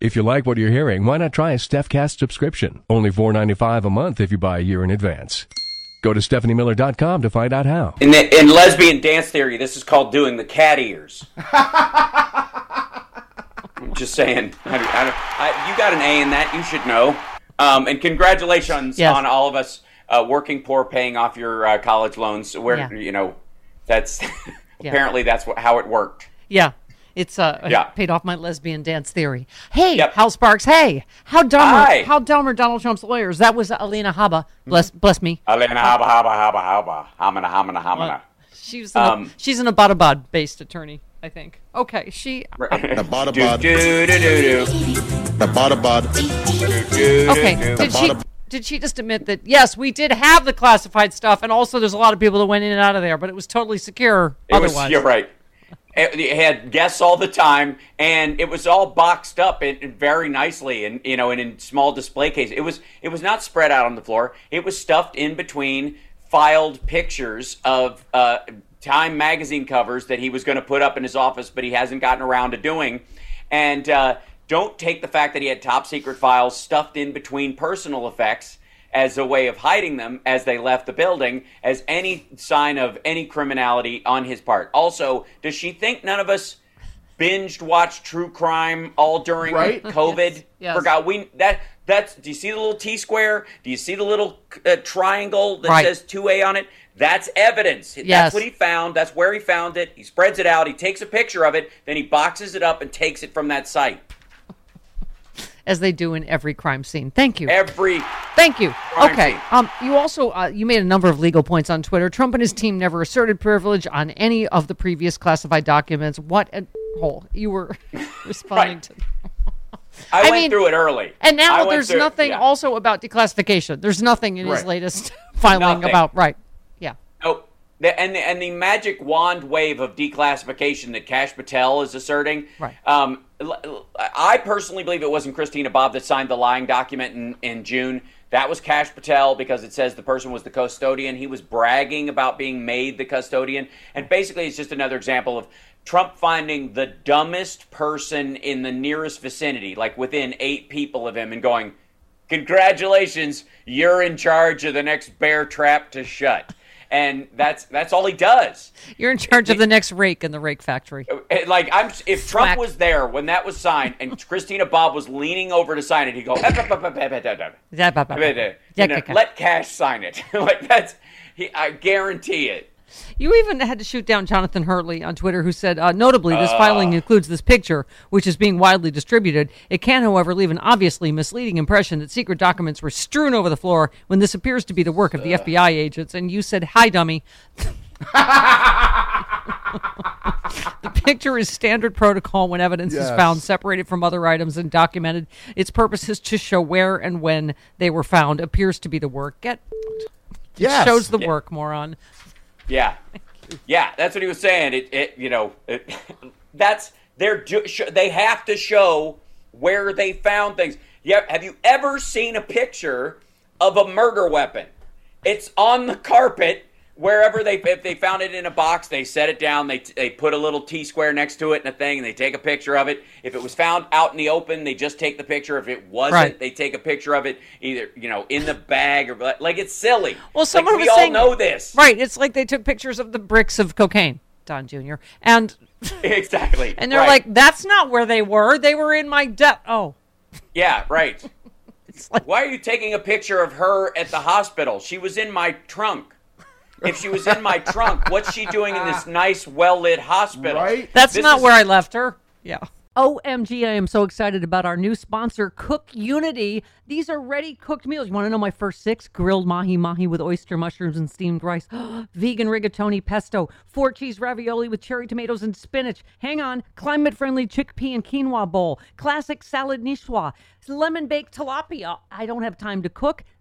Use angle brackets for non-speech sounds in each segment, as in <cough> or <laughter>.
If you like what you're hearing, why not try a StephCast subscription? Only $4.95 a month if you buy a year in advance. Go to StephanieMiller.com to find out how. In, the, in lesbian dance theory, this is called doing the cat ears. <laughs> I'm just saying. I, I, I, you got an A in that. You should know. Um, and congratulations Yes. on all of us uh, working poor paying off your uh, college loans. Where Yeah. you know that's <laughs> apparently that's what, how it worked. Yeah. It's uh Yeah. paid off my lesbian dance theory. Hey, Yep. Hal Sparks. Hey, how dumb Hi. are how dumb are Donald Trump's lawyers? That was Alina Habba. Bless bless me. Alina haba haba haba haba hamana hamana hamana. She's an, Um, she's an Abbottabad based attorney, I think. Okay, she bod, Okay, did she did she just admit that yes, we did have the classified stuff and also there's a lot of people that went in and out of there, but it was totally secure It was, otherwise. you're right. It, had guests all the time, and it was all boxed up and very nicely, and you know, and in small display cases. It was it was not spread out on the floor. It was stuffed in between filed pictures of uh, Time magazine covers that he was going to put up in his office, but he hasn't gotten around to doing. And uh, don't take the fact that he had top secret files stuffed in between personal effects as a way of hiding them as they left the building as any sign of any criminality on his part. Also, does she think none of us binged watched true crime all during Right. <laughs> COVID? Yes, yes. Forgot we that that's do you see the little T square? Do you see the little uh, triangle that Right. says 2A on it? That's evidence. Yes. That's what he found. That's where he found it. He spreads it out. He takes a picture of it. Then he boxes it up and takes it from that site. As they do in every crime scene. Thank you. Every Thank you. Okay. scene. Um, you also uh, you made a number of legal points on Twitter. Trump and his team never asserted privilege on any of the previous classified documents. What a hole you were <laughs> responding Right. to. <laughs> I, I went mean- through it early. And now there's through- nothing yeah. also about declassification. There's nothing in his latest <laughs> filing Nothing. about right. Yeah. Oh, the, and the, and the magic wand wave of declassification that Kash Patel is asserting. Right. Um, I personally believe it wasn't Christina Bobb that signed the lying document in, in June. That was Kash Patel because it says the person was the custodian. He was bragging about being made the custodian. And basically, it's just another example of Trump finding the dumbest person in the nearest vicinity, like within eight people of him, and going, Congratulations, you're in charge of the next bear trap to shut. And that's that's all he does. You're in charge of the next rake in the rake factory. Eh, Like I'm, if Trump was there when that was signed, and <laughs> Christina Bobb was leaning over to sign it, he'd go, let Kash sign it." <laughs> like that's, I guarantee it. You even had to shoot down Jonathan Turley on Twitter, who said, uh, notably, this Ah. filing includes this picture, which is being widely distributed. It can, however, leave an obviously misleading impression that secret documents were strewn over the floor when this appears to be the work of the FBI agents. And you said, "Hi, dummy." <laughs> the picture is standard protocol when evidence is found separated from other items and documented. Its purpose is to show where and when they were found. Appears to be the work. Get Yes. shows the work, moron. Yeah, yeah, that's what he was saying. It, it you know, it, <laughs> that's they're they have to show where they found things. Yeah, have you ever seen a picture of a murder weapon? It's on the carpet wherever they if they found it in a box, they set it down. They they put a little T square next to it and a thing, and they take a picture of it. If it was found out in the open, they just take the picture. If it wasn't, Right. they take a picture of it either you know in the bag or like it's silly. Well, someone Like, we was all saying know this, Right. It's like they took pictures of the bricks of cocaine, Don Jr. And <laughs> exactly. and they're Right. like, that's not where they were. They were in my debt. Oh, yeah, right. <laughs> like Why are you taking a picture of her at the hospital? She was in my trunk. If she was in my trunk, what's she doing in this nice, well lit hospital? Right? That's This not is- where I left her. Yeah. OMG, I am so excited about our new sponsor, Cook Unity. These are ready cooked meals. You want to know my first six? Grilled mahi mahi with oyster mushrooms and steamed rice, <gasps> vegan rigatoni pesto, four cheese ravioli with cherry tomatoes and spinach. Hang on, climate friendly chickpea and quinoa bowl, classic salad niçoise, lemon baked tilapia. I don't have time to cook.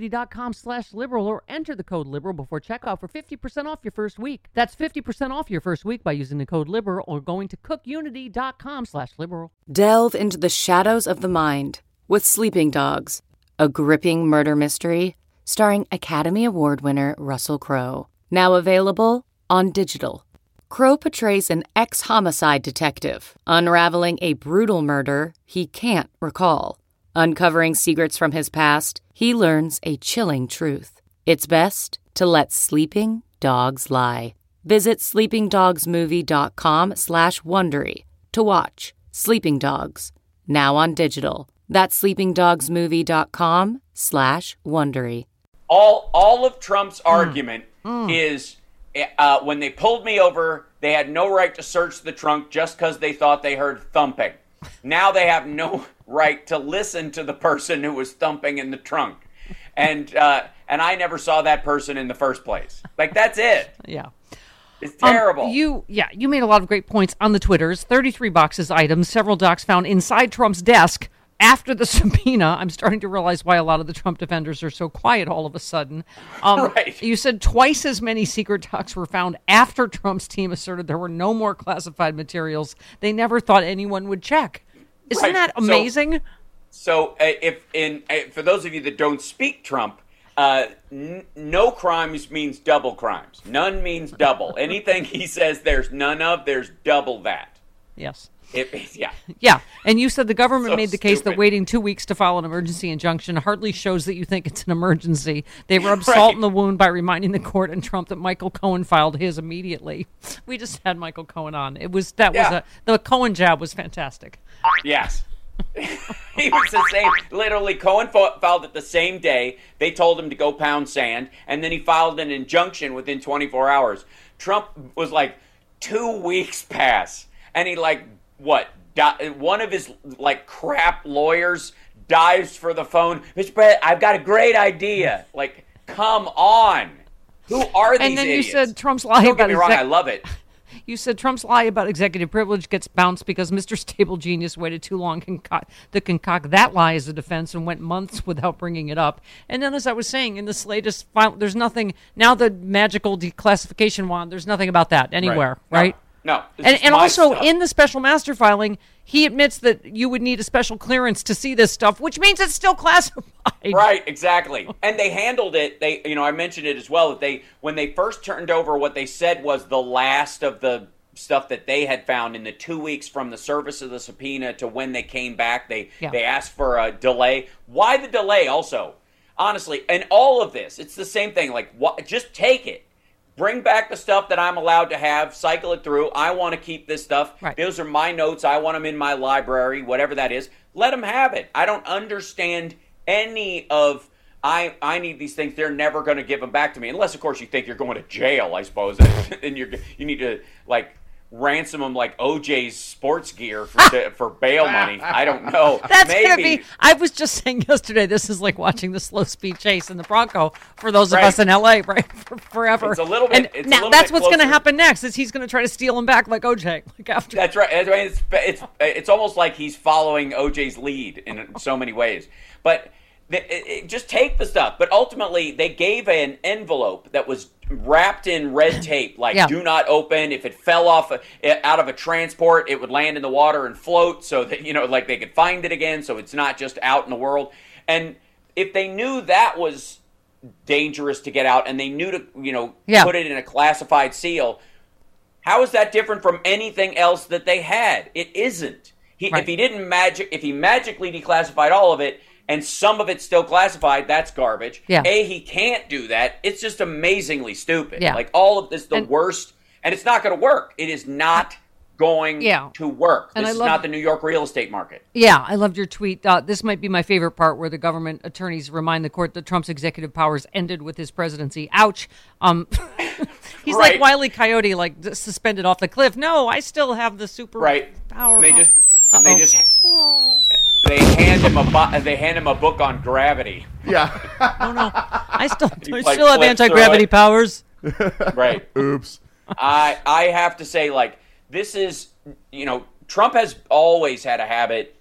cookunity.com slash liberal or enter the code liberal before checkout for 50% off your first week. That's 50% off your first week by using the code liberal or going to cookunity.com slash liberal. Delve into the shadows of the mind with Sleeping Dogs, a gripping murder mystery starring Academy Award winner Russell Crowe. Now available on digital. Crowe portrays an ex homicide detective unraveling a brutal murder he can't recall. Uncovering secrets from his past, he learns a chilling truth. It's best to let sleeping dogs lie. Visit sleepingdogsmovie.com slash Wondery to watch Sleeping Dogs, now on digital. That's sleepingdogsmovie.com slash Wondery. all all of Trump's Hmm. argument is uh, when they pulled me over, they had no right to search the trunk just because they thought they heard thumping. Now they have no right to listen to the person who was thumping in the trunk, and uh, and I never saw that person in the first place. Like that's it. Yeah. It's Um, terrible. you, yeah, you made a lot of great points on the Twitters. 33 boxes items, several docs found inside Trump's desk after the <laughs> subpoena. I'm starting to realize why a lot of the Trump defenders are so quiet all of a sudden. Um, <laughs> Right. You said twice as many secret docs were found after Trump's team asserted there were no more classified materials they never thought anyone would check. Isn't Right. that amazing? So, uh, if in uh, for those of you that don't speak Trump, uh, n- no crimes means double crimes. None means double. <laughs> Anything he says there's none of, there's double that. yes. It, yeah. <laughs> Yeah, and you said the government So made the case that waiting two weeks to file an emergency injunction hardly shows that you think it's an emergency. They <laughs> rubbed Right. salt in the wound by reminding the court and Trump that Michael Cohen filed his immediately. We just had Michael Cohen on. It was that Yeah. was a the Cohen jab was fantastic. Yes. <laughs> he was the same. Literally, Cohen filed it the same day. They told him to go pound sand, and then he filed an injunction within 24 hours. Trump was like, two weeks pass, and he like what? Di- one of his like crap lawyers dives for the phone. Mr. President, I've got a great idea. Like, come on. Who are these And then idiots? you said Trump's lying. Don't about get me wrong, I love it. You said Trump's lie about executive privilege gets bounced because Mr. Stable Genius waited too long conco- to concoct that lie as a defense and went months <laughs> without bringing it up. And then, as I was saying, in this latest file, there's nothing now. The magical declassification wand. There's nothing about that anywhere, right? No. This And, and also stuff. in the special master filing, he admits that you would need a special clearance to see this stuff, which means it's still <laughs> classified. Right, exactly. And they handled it. They, you know, I mentioned it as well that they, when they first turned over, what they said was the last of the stuff that they had found in the two weeks from the service of the subpoena to when they came back. They, Yeah. they asked for a delay. Why the delay? Also, honestly, and all of this, it's the same thing. Like, what? Just take it. Bring back the stuff that I'm allowed to have. Cycle it through. I want to keep this stuff. Right. Those are my notes. I want them in my library, whatever that is. Let them have it. I don't understand any of. I I need these things. They're never going to give them back to me, unless of course you think you're going to jail. I suppose, <laughs> and you're you need to like ransom him like OJ's sports gear for for bail money. I don't know. <laughs> That's Maybe. gonna be. I was just saying yesterday. This is like watching the slow speed chase in the Bronco for those of us in LA, <laughs> right? For forever. It's a little bit- And now that's what's gonna happen next. Is he's gonna try to steal him back like OJ, like after. That's right. Right. It's, it's it's almost like he's following OJ's lead in so many ways. But it, it- just take the stuff. But ultimately, they gave an envelope that was wrapped in red <clears throat> tape, like Yeah. "Do not open." If it fell off uh, a, out of a transport, it would land in the water and float, so that you know, like they could find it again. So it's not just out in the world. And if they knew that was dangerous to get out, and they knew to you know Yeah. put it in a classified seal. How is that different from anything else that they had? It isn't. He, Right. If he didn't magic, if he magically declassified all of it and some of it's still classified, that's garbage. Yeah. A, he can't do that. It's just amazingly stupid. Yeah. Like all of this, the And- worst, and it's not going to work. It is not going Yeah. to work. And this I is love- not the New York real estate market. Yeah, I loved your tweet. Uh, this might be my favorite part, where the government attorneys remind the court that Trump's executive powers ended with his presidency. Ouch. Um, <laughs> he's like Right. Wiley Coyote, like suspended off the cliff. No, I still have the super Right. power. And they just, and they just, they hand him a, bu- they hand him a book on gravity. Yeah. Oh no, I still, <laughs> I like still have anti gravity powers. Right. <laughs> Oops. I I have to say, like, this is you know, Trump has always had a habit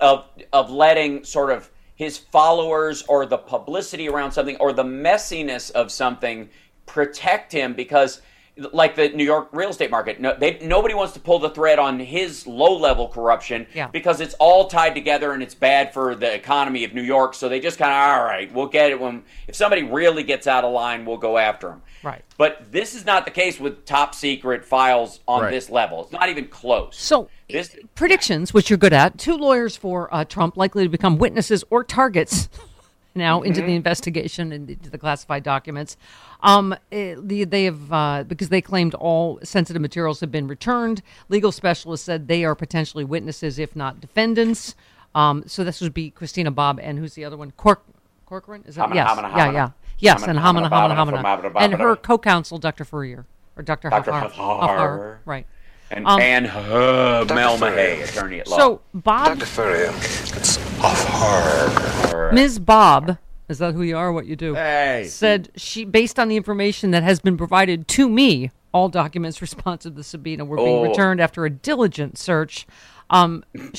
of of letting sort of his followers or the publicity around something or the messiness of something protect him because like the New York real estate market no, they, nobody wants to pull the thread on his low level corruption Yeah. because it's all tied together and it's bad for the economy of New York so they just kind of all right we'll get it when if somebody really gets out of line we'll go after him Right. but this is not the case with top secret files on Right. this level it's not even close So, This- predictions, which you're good at. Two lawyers for uh, Trump likely to become witnesses or targets now into Mm-hmm. the investigation and into the classified documents. Um, eh, the, they have uh, because they claimed all sensitive materials have been returned. Legal specialists said they are potentially witnesses, if not defendants. Um, so this would be Christina Bobb and who's the other one? Cork Corcoran? Is that Hamana, yes? hamana, yeah, hamana. yeah, yes. Hamana, and hamana, Hamana, Hamana, Hamana, and her co-counsel, Dr. Fourier or Dr. Dr. Hafar. Hafar. right. And Um, and uh, Mel Mahay, attorney at law. So Bob Furrier. It's off her. Ms. Bobb, is that who you are? What you do? Hey. Said she, based on the information that has been provided to me, all documents <laughs> responsive to the subpoena were being Oh. returned after a diligent search. Um, <laughs>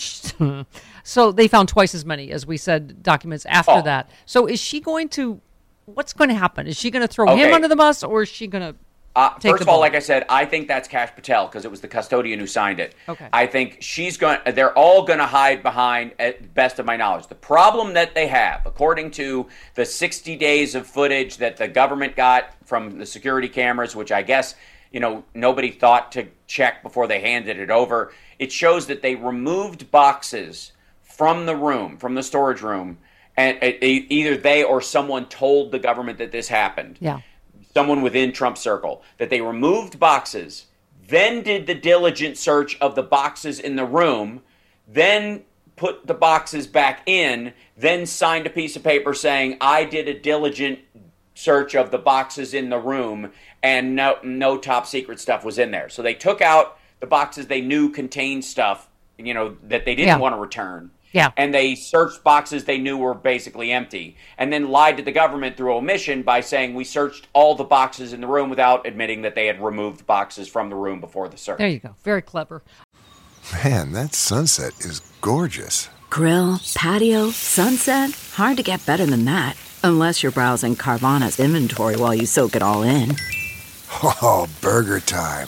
so they found twice as many, as we said, documents after Oh. that. So is she going to? What's going to happen? Is she going to throw him under the bus, or is she going to? Uh, first of all, like I said, I think that's Kash Patel because it was the custodian who signed it. Okay. I think she's going. They're all going to hide behind, at best of my knowledge, the problem that they have, according to the 60 days of footage that the government got from the security cameras, which I guess you know nobody thought to check before they handed it over. It shows that they removed boxes from the room, from the storage room, and e- either they or someone told the government that this happened Yeah. Someone within Trump's circle that they removed boxes, then did the diligent search of the boxes in the room, then put the boxes back in, then signed a piece of paper saying, I did a diligent search of the boxes in the room and no no top secret stuff was in there. So they took out the boxes they knew contained stuff, you know, that they didn't Yeah. want to return. Yeah. And they searched boxes they knew were basically empty, and then lied to the government through omission by saying we searched all the boxes in the room without admitting that they had removed boxes from the room before the search. There you go. Very clever. Man, that sunset is gorgeous. Grill, patio, sunset. Hard to get better than that. Unless you're browsing Carvana's inventory while you soak it all in. <laughs> Oh, burger time.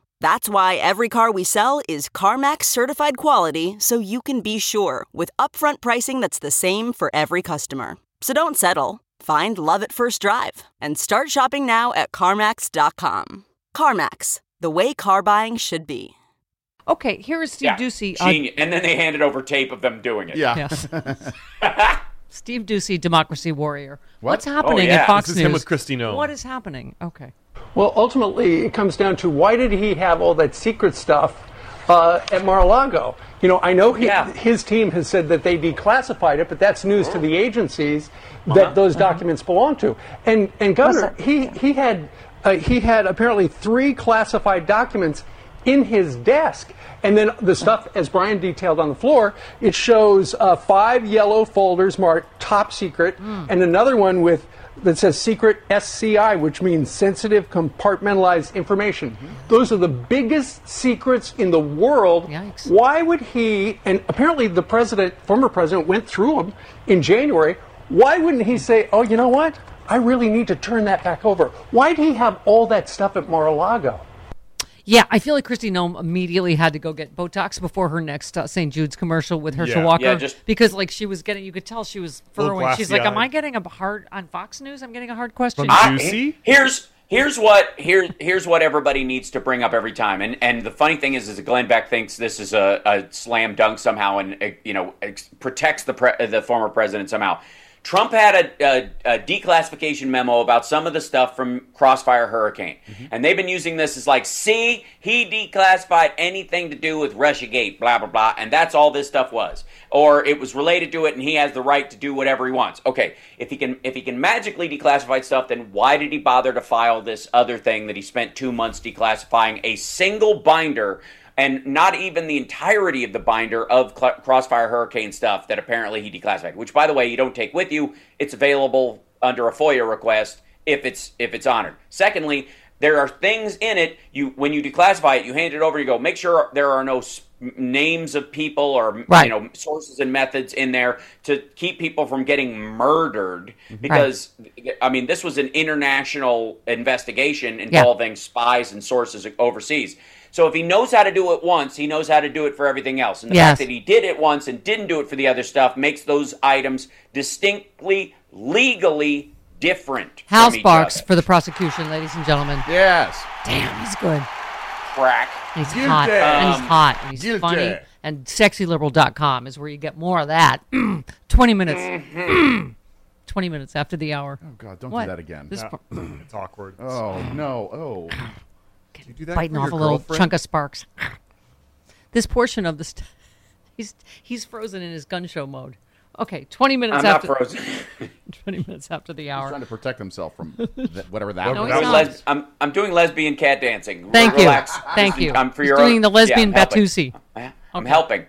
That's why every car we sell is CarMax certified quality so you can be sure with upfront pricing that's the same for every customer. So don't settle. Find love at first drive and start shopping now at CarMax.com. CarMax, the way car buying should be. Okay, here is Steve Yeah, Ducey. uh, genius. and then they handed over tape of them doing it. Yeah. <laughs> Steve Doocy, Democracy Warrior. What? What's happening Oh, yeah. at Fox This is News? him with Kristi Noem. What is happening? Okay. Well, ultimately, it comes down to why did he have all that secret stuff uh, at Mar-a-Lago? You know, I know he, Yeah. his team has said that they declassified it, but that's news to the agencies that those documents belong to. And and Governor, he he had uh, he had apparently three classified documents in his desk. And then the stuff, as Brian detailed on the floor, it shows uh, five yellow folders marked top secret, and another one with that says secret SCI, which means sensitive compartmentalized information. Those are the biggest secrets in the world. Yikes. Why would he? And apparently, the president, former president, went through them in January. Why wouldn't he say, "Oh, you know what? I really need to turn that back over"? Why'd he have all that stuff at Mar-a-Lago? Yeah, I feel like Kristi Noem immediately had to go get Botox before her next uh, St. Jude's commercial with Herschel Yeah. Walker. Yeah, just- because like she was getting, you could tell she was Little furrowing. She's like, "Am glassy-eyed. I getting a hard on Fox News? I'm getting a hard question." From I- Juicy? Here's here's what here here's what everybody needs to bring up every time. And and the funny thing is, is that Glenn Beck thinks this is a, a slam dunk somehow, and uh, you know ex- protects the pre- the former president somehow. Trump had a, a, a declassification memo about some of the stuff from Crossfire Hurricane, mm-hmm. and they've been using this as like, see, he declassified anything to do with RussiaGate, blah blah blah, and that's all this stuff was, or it was related to it, and he has the right to do whatever he wants. Okay, if he can if he can magically declassify stuff, then why did he bother to file this other thing that he spent two months declassifying a single binder? And not even the entirety of the binder of Cl- Crossfire Hurricane stuff that apparently he declassified. Which, by the way, you don't take with you. It's available under a FOIA request if it's if it's honored. Secondly, there are things in it. You when you declassify it, you hand it over. You go make sure there are no s- names of people or Right. you know sources and methods in there to keep people from getting murdered. Mm-hmm. Because I mean, this was an international investigation involving spies and sources overseas. So if he knows how to do it once, he knows how to do it for everything else. And the Yes. fact that he did it once and didn't do it for the other stuff makes those items distinctly legally different. Hal from each Sparks other. for the prosecution, ladies and gentlemen. Yes. Damn, he's good. crack. And he's Guilty. hot. and he's hot. And he's guilty. funny. And sexyliberal.com is where you get more of that. <clears throat> 20 minutes. Mm-hmm. <clears throat> 20 minutes after the hour. Oh God, don't What? do that again. This Yeah. par- <clears throat> it's awkward. Oh no. Oh. Did you do that biting off your a little girlfriend? chunk of sparks. <laughs> This portion of the st- <laughs> he's he's frozen in his gun show mode. Okay, 20 minutes I'm not after frozen. <laughs> 20 minutes after the hour. He's hour. trying to protect himself from th- whatever that No, was. I'm, les- I'm, I'm doing lesbian cat dancing. Thank you. Relax. Thank Just- you. I'm for He's your doing the lesbian yeah, I'm. Batusi. Yeah, I'm Okay. helping.